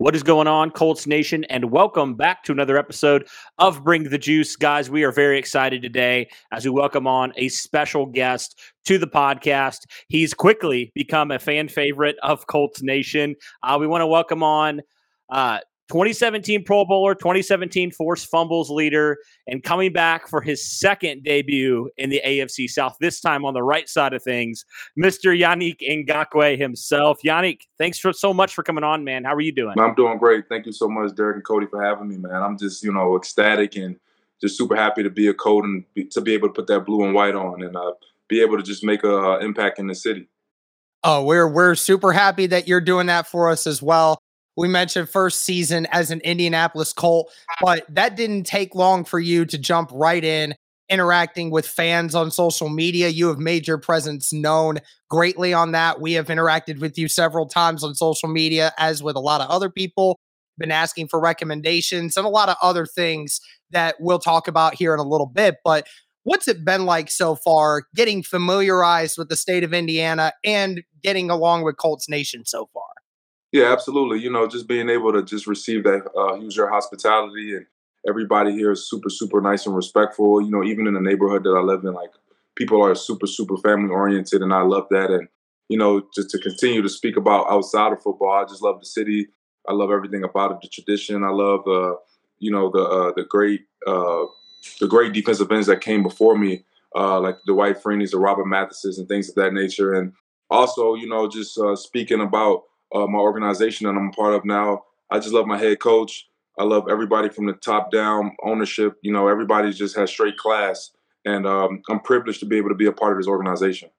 What is going on, Colts Nation? And welcome back to another episode of Bring the Juice. Guys, we are very excited today as we welcome on a special guest to the podcast. He's quickly become a fan favorite of Colts Nation. Uh, we want to welcome on uh, 2017 Pro Bowler, 2017 Forced Fumbles leader, and coming back for his second debut in the AFC South, this time on the right side of things, Mr. Yannick Ngakoue himself. Yannick, thanks for so much for coming on, man. How are you doing? I'm doing great. Thank you so much, Derek and Cody, for having me, man. I'm just, you know, ecstatic and just super happy to be a Colt and be, to be able to put that blue and white on and uh, be able to just make an uh, impact in the city. Oh, we're we're super happy that you're doing that for us as well. We mentioned first season as an Indianapolis Colt, but that didn't take long for you to jump right in, interacting with fans on social media. You have made your presence known greatly on that. We have interacted with you several times on social media, as with a lot of other people, been asking for recommendations and a lot of other things that we'll talk about here in a little bit. But what's it been like so far getting familiarized with the state of Indiana and getting along with Colts Nation so far? Yeah, absolutely. You know, just being able to just receive that uh, use your hospitality and everybody here is super, super nice and respectful. You know, even in the neighborhood that I live in, like people are super, super family oriented, and I love that. And you know, just to continue to speak about outside of football, I just love the city. I love everything about it, the tradition. I love the, uh, you know, the uh, the great uh, the great defensive ends that came before me, uh, like the Dwight Freeney's, the Robert Mathises, and things of that nature. And also, you know, just uh, speaking about uh, my organization that I'm a part of now. I just love my head coach. I love everybody from the top down ownership. You know, everybody just has straight class, and um, I'm privileged to be able to be a part of this organization.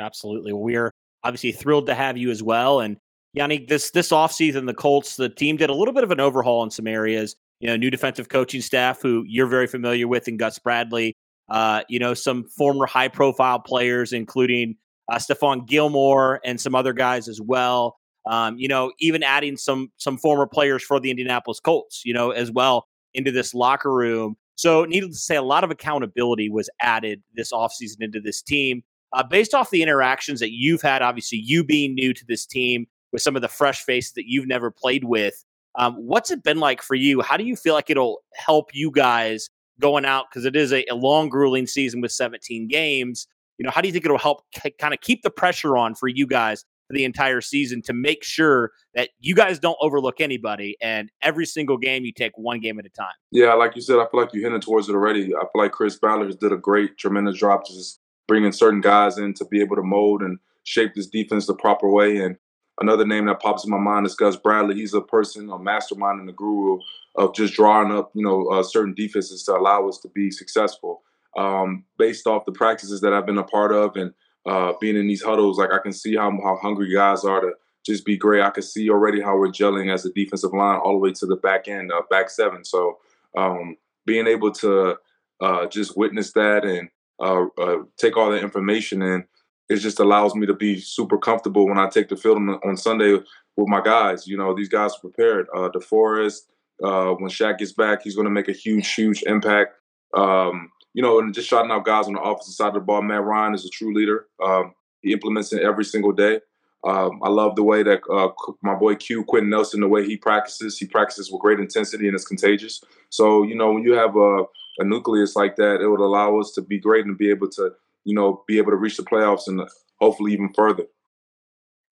Absolutely, we're obviously thrilled to have you as well. And Yannick, this this offseason, the Colts, the team did a little bit of an overhaul in some areas. You know, new defensive coaching staff who you're very familiar with, and Gus Bradley. Uh, you know, some former high profile players, including uh, Stephon Gilmore and some other guys as well. Um, you know, even adding some some former players for the Indianapolis Colts, you know, as well into this locker room. So, needless to say, a lot of accountability was added this offseason into this team. Uh, based off the interactions that you've had, obviously, you being new to this team with some of the fresh faces that you've never played with, um, what's it been like for you? How do you feel like it'll help you guys going out? Because it is a, a long, grueling season with 17 games you know, how do you think it'll help k- kind of keep the pressure on for you guys for the entire season to make sure that you guys don't overlook anybody and every single game you take one game at a time? Yeah, like you said, I feel like you hinted towards it already. I feel like Chris Ballard did a great, tremendous job just bringing certain guys in to be able to mold and shape this defense the proper way. And another name that pops in my mind is Gus Bradley. He's a person, a mastermind, and a guru of just drawing up, you know, uh, certain defenses to allow us to be successful um, based off the practices that I've been a part of and uh, being in these huddles, like I can see how how hungry guys are to just be great. I can see already how we're gelling as a defensive line all the way to the back end, uh, back seven. So um, being able to uh, just witness that and uh, uh, take all that information in, it just allows me to be super comfortable when I take the field on, on Sunday with my guys. You know, these guys are prepared. Uh, DeForest, uh, when Shaq gets back, he's going to make a huge, huge impact. Um, you know, and just shouting out guys on the offensive side of the ball. Matt Ryan is a true leader. Um, he implements it every single day. Um, I love the way that uh, my boy Q Quenton Nelson, the way he practices, he practices with great intensity and it's contagious. So you know, when you have a, a nucleus like that, it would allow us to be great and be able to, you know, be able to reach the playoffs and hopefully even further.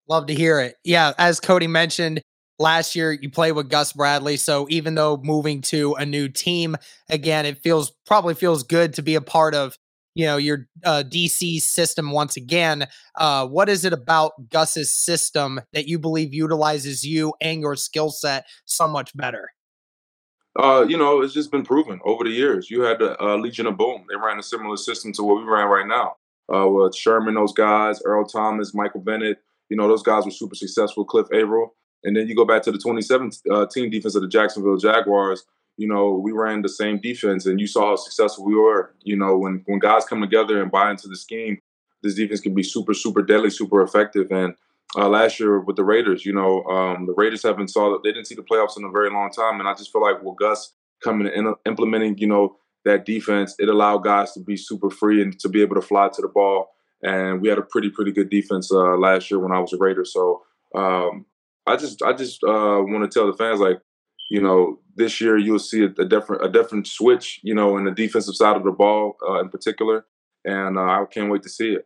Love to hear it. Yeah, as Cody mentioned, last year you played with Gus Bradley, so even though moving to a new team again, it feels probably feels good to be a part of you know your uh, DC system once again. Uh, what is it about Gus's system that you believe utilizes you and your skill set so much better? Uh, you know, it's just been proven over the years. You had the uh, Legion of Boom; they ran a similar system to what we ran right now. Uh, with Sherman, those guys, Earl Thomas, Michael Bennett, you know, those guys were super successful. Cliff Avril, and then you go back to the 2017 uh, team defense of the Jacksonville Jaguars. You know, we ran the same defense, and you saw how successful we were. You know, when when guys come together and buy into the scheme, this defense can be super, super deadly, super effective. And uh, last year with the Raiders, you know, um, the Raiders haven't saw they didn't see the playoffs in a very long time, and I just feel like with Gus coming and implementing, you know, that defense, it allowed guys to be super free and to be able to fly to the ball and we had a pretty pretty good defense uh, last year when I was a Raider. So um, I just I just uh, want to tell the fans like you know this year you'll see a, a, different a different switch you know in the defensive side of the ball uh, in particular, and uh, I can't wait to see it.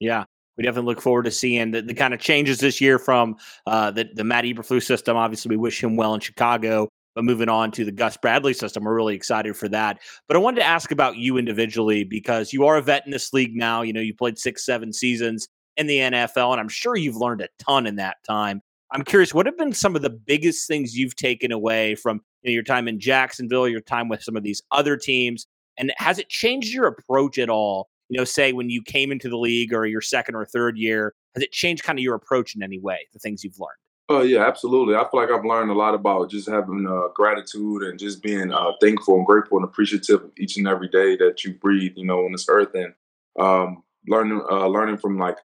Yeah. We definitely look forward to seeing the, the kind of changes this year from uh, the, the Matt Eberflus system. Obviously, we wish him well in Chicago. But moving on to the Gus Bradley system, we're really excited for that. But I wanted to ask about you individually because you are a vet in this league now. You know, you played six, seven seasons in the NFL, and I'm sure you've learned a ton in that time. I'm curious, what have been some of the biggest things you've taken away from you know, your time in Jacksonville, your time with some of these other teams? And has it changed your approach at all? You know, say when you came into the league or your second or third year, has it changed kind of your approach in any way, the things you've learned? Oh yeah, absolutely. I feel like I've learned a lot about just having uh, gratitude and just being uh, thankful and grateful and appreciative each and every day that you breathe, you know, on this earth. And um, learning, uh, learning from like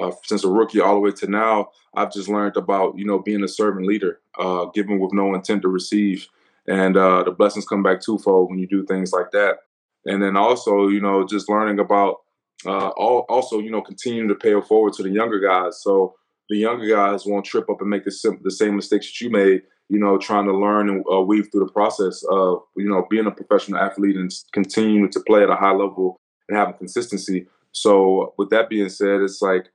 uh, since a rookie all the way to now, I've just learned about you know being a servant leader, uh, giving with no intent to receive, and uh, the blessings come back twofold when you do things like that. And then also, you know, just learning about all, also, you know, continuing to pay it forward to the younger guys. So the younger guys won't trip up and make the, sim- the same mistakes that you made. You know, trying to learn and uh, weave through the process of you know being a professional athlete and continuing to play at a high level and having consistency. So, with that being said, it's like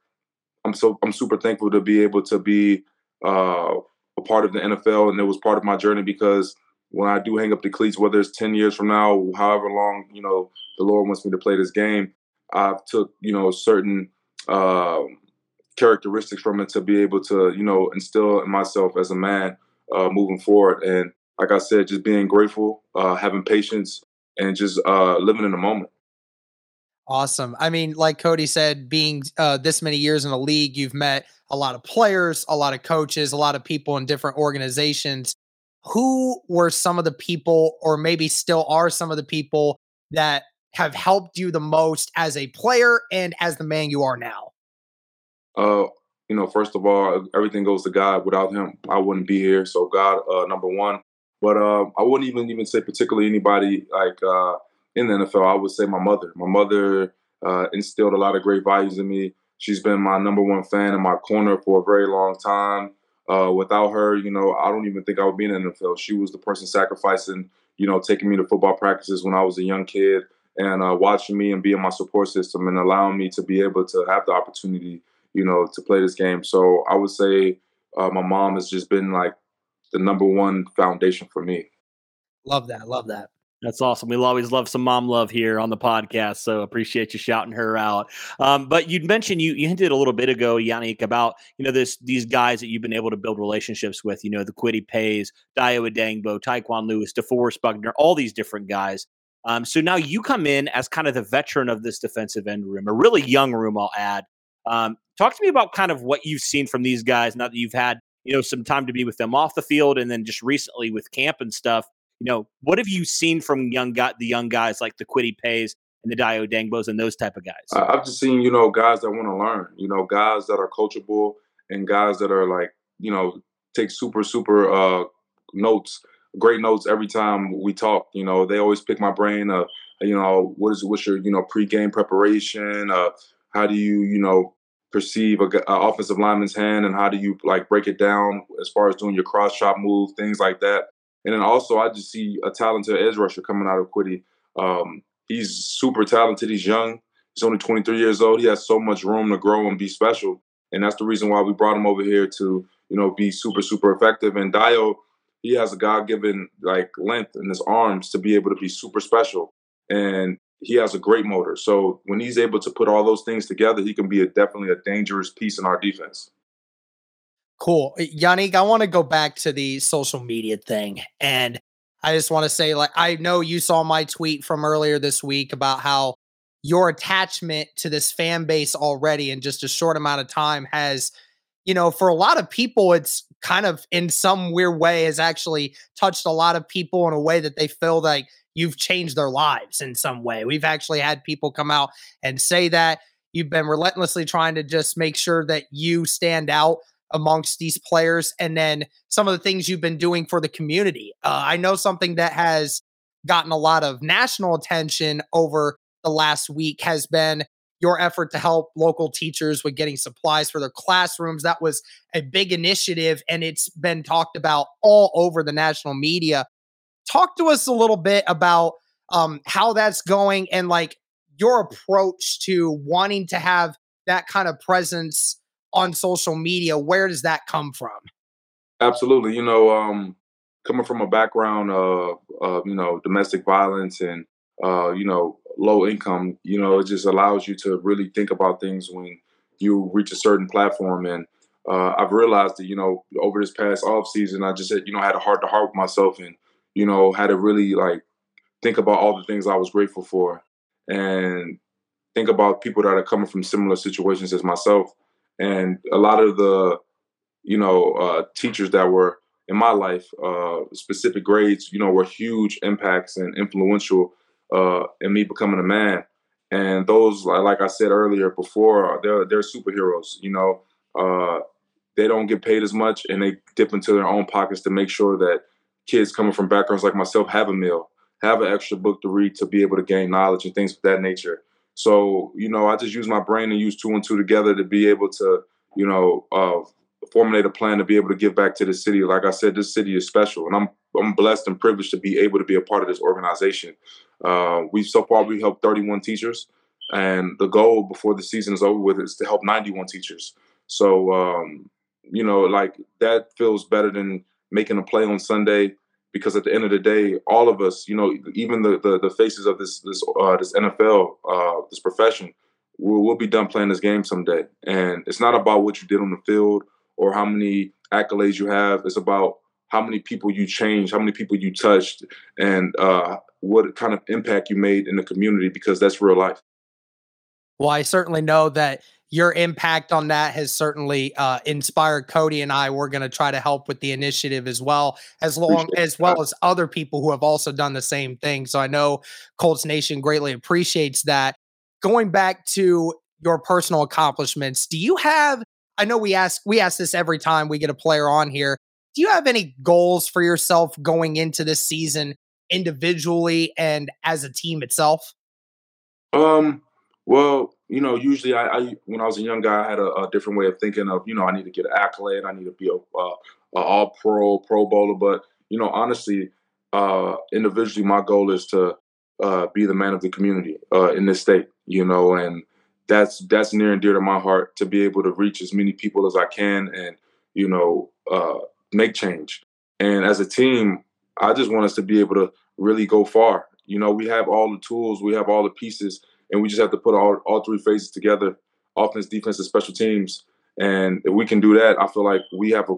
I'm so I'm super thankful to be able to be uh, a part of the NFL, and it was part of my journey because when I do hang up the cleats, whether it's ten years from now, however long you know the Lord wants me to play this game, I've took you know certain. Uh, characteristics from it to be able to, you know, instill in myself as a man uh, moving forward. And like I said, just being grateful, uh, having patience, and just uh, living in the moment. Awesome. I mean, like Cody said, being uh, this many years in the league, you've met a lot of players, a lot of coaches, a lot of people in different organizations. Who were some of the people, or maybe still are some of the people that have helped you the most as a player and as the man you are now? Uh, you know, first of all, everything goes to God. Without Him, I wouldn't be here. So God, uh, number one. But uh, I wouldn't even even say particularly anybody like uh, in the NFL. I would say my mother. My mother uh, instilled a lot of great values in me. She's been my number one fan in my corner for a very long time. Uh, without her, you know, I don't even think I would be in the NFL. She was the person sacrificing, you know, taking me to football practices when I was a young kid and uh, watching me and being my support system and allowing me to be able to have the opportunity you know, to play this game. So I would say uh, my mom has just been like the number one foundation for me. Love that. Love that. That's awesome. We'll always love some mom love here on the podcast. So appreciate you shouting her out. Um, but you'd mentioned you you hinted a little bit ago, Yannick, about you know this these guys that you've been able to build relationships with. You know the Kwity Payes, Dayo Odeyingbo, Tyquan Lewis, DeForest Buckner, all these different guys. Um, so now you come in as kind of the veteran of this defensive end room, a really young room, I'll add. Um, talk to me about kind of what you've seen from these guys now that you've had you know some time to be with them off the field, and then just recently with camp and stuff. You know, what have you seen from young got the young guys like the Kwity Payes and the Dayo Odeyingbos and those type of guys? I've just seen you know guys that want to learn. You know, guys that are coachable and guys that are like you know take super super uh, notes great notes every time we talk. You know, they always pick my brain of You know, what is what's your you know pre-game preparation? Uh, how do you you know perceive a, a, offensive lineman's hand, and how do you like break it down as far as doing your cross chop move, things like that. And then also, I just see a talented edge rusher coming out of Kwity. Um, he's super talented. He's young. He's only 23 years old. He has so much room to grow and be special. And that's the reason why we brought him over here to, you know, be super, super effective. And Dayo, he has a God given like length in his arms to be able to be super special. And he has a great motor. So when he's able to put all those things together, he can be a, definitely a dangerous piece in our defense. Cool. Yannick, I want to go back to the social media thing. And I just want to say, like, I know you saw my tweet from earlier this week about how your attachment to this fan base already in just a short amount of time has, you know, for a lot of people, it's kind of in some weird way has actually touched a lot of people in a way that they feel like you've changed their lives in some way. We've actually had people come out and say that you've been relentlessly trying to just make sure that you stand out amongst these players and then some of the things you've been doing for the community. Uh, I know something that has gotten a lot of national attention over the last week has been your effort to help local teachers with getting supplies for their classrooms. That was a big initiative and it's been talked about all over the national media. Talk to us a little bit about um, how that's going and like your approach to wanting to have that kind of presence on social media. Where does that come from? Absolutely. You know, um, coming from a background of, of you know domestic violence and uh, you know low income, you know, it just allows you to really think about things when you reach a certain platform. And uh, I've realized that, you know, over this past off season, I just, you know, had a heart to heart with myself and, you know, had to really like think about all the things I was grateful for and think about people that are coming from similar situations as myself. And a lot of the, you know, uh, teachers that were in my life, uh, specific grades, you know, were huge impacts and influential uh, and me becoming a man. And those, like I said earlier before, they're they're superheroes. You know, uh, they don't get paid as much, and they dip into their own pockets to make sure that kids coming from backgrounds like myself have a meal, have an extra book to read to be able to gain knowledge and things of that nature. So, you know, I just use my brain and use two and two together to be able to, you know, uh, formulate a plan to be able to give back to the city. Like I said, this city is special, and I'm I'm blessed and privileged to be able to be a part of this organization. Uh, we so far we helped 31 teachers, and the goal before the season is over with is to help 91 teachers. So um, you know, like that feels better than making a play on Sunday because at the end of the day, all of us, you know, even the the, the faces of this this uh, this NFL uh, this profession, we'll, we'll be done playing this game someday. And it's not about what you did on the field or how many accolades you have. It's about how many people you changed, how many people you touched, and uh, what kind of impact you made in the community because that's real life. Well, I certainly know that your impact on that has certainly uh, inspired Cody and I. We're going to try to help with the initiative as well, as long appreciate as well that. as other people who have also done the same thing. So I know Colts Nation greatly appreciates that. Going back to your personal accomplishments, do you have? I know we ask we ask this every time we get a player on here. Do you have any goals for yourself going into this season individually and as a team itself? Um, well, you know, usually I, I when I was a young guy, I had a, a, different way of thinking of, you know, I need to get an accolade, I need to be a, a, a all pro, pro bowler. But, you know, honestly, uh, individually, my goal is to uh, be the man of the community uh, in this state, you know, and that's that's near and dear to my heart to be able to reach as many people as I can and, you know, uh, make change. And as a team, I just want us to be able to really go far. You know, we have all the tools, we have all the pieces, and we just have to put all, all three phases together offense, defense, and special teams. And if we can do that, I feel like we have a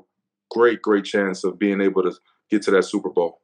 great, great chance of being able to get to that Super Bowl.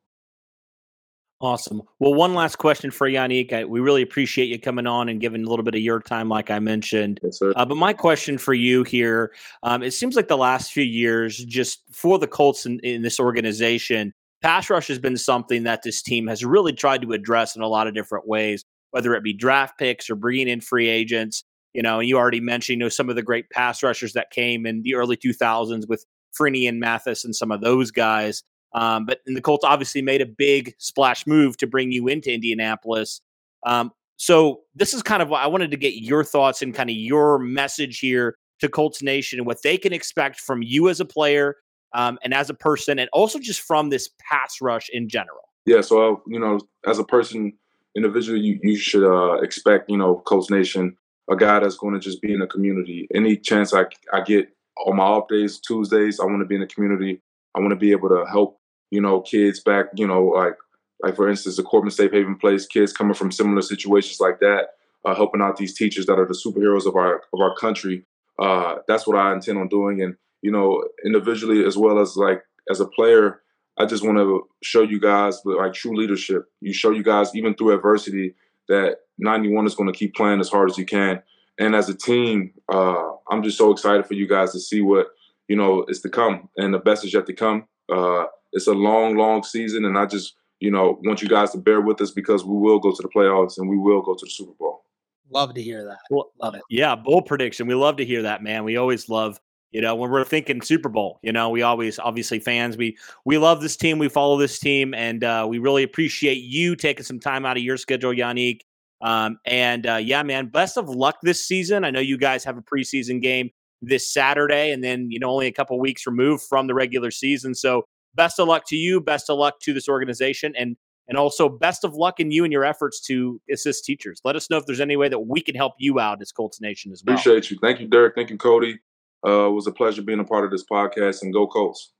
Awesome. Well, one last question for Yannick. I, we really appreciate you coming on and giving a little bit of your time, like I mentioned. Yes, sir. Uh, but my question for you here um, it seems like the last few years, just for the Colts in, in this organization, pass rush has been something that this team has really tried to address in a lot of different ways, whether it be draft picks or bringing in free agents. You know, you already mentioned, you know, some of the great pass rushers that came in the early 2000s with Freeney and Mathis and some of those guys. Um, but the Colts obviously made a big splash move to bring you into Indianapolis. Um, so this is kind of what I wanted to get your thoughts and kind of your message here to Colts Nation and what they can expect from you as a player um, and as a person, and also just from this pass rush in general. Yeah, so uh, you know, as a person, individually, you you should uh, expect you know, Colts Nation, a guy that's going to just be in the community. Any chance I I get on my off days, Tuesdays, I want to be in the community. I want to be able to help you know kids back, you know, like like for instance, the Corbin Safe Haven Place, kids coming from similar situations like that, uh, helping out these teachers that are the superheroes of our of our country. Uh, that's what I intend on doing, and you know, individually as well as like as a player, I just want to show you guys like true leadership. You show you guys even through adversity that 91 is going to keep playing as hard as you can. And as a team, uh, I'm just so excited for you guys to see what you know is to come, and the best is yet to come. Uh, it's a long, long season, and I just you know, want you guys to bear with us because we will go to the playoffs and we will go to the Super Bowl. Love to hear that. Love it. Yeah, bold prediction. We love to hear that, man. We always love, you know, when we're thinking Super Bowl. You know, we always obviously fans. We we love this team. We follow this team, and uh, we really appreciate you taking some time out of your schedule, Yannick. Um, and uh, yeah, man, best of luck this season. I know you guys have a preseason game this Saturday, and then you know only a couple weeks removed from the regular season. So best of luck to you. Best of luck to this organization. And and also best of luck in you and your efforts to assist teachers. Let us know if there's any way that we can help you out as Colts Nation as well. Appreciate you. Thank you, Derek. Thank you, Cody. Uh, it was a pleasure being a part of this podcast and go Colts.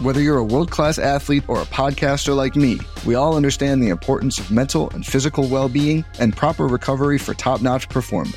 Whether you're a world class athlete or a podcaster like me, we all understand the importance of mental and physical well being and proper recovery for top notch performance.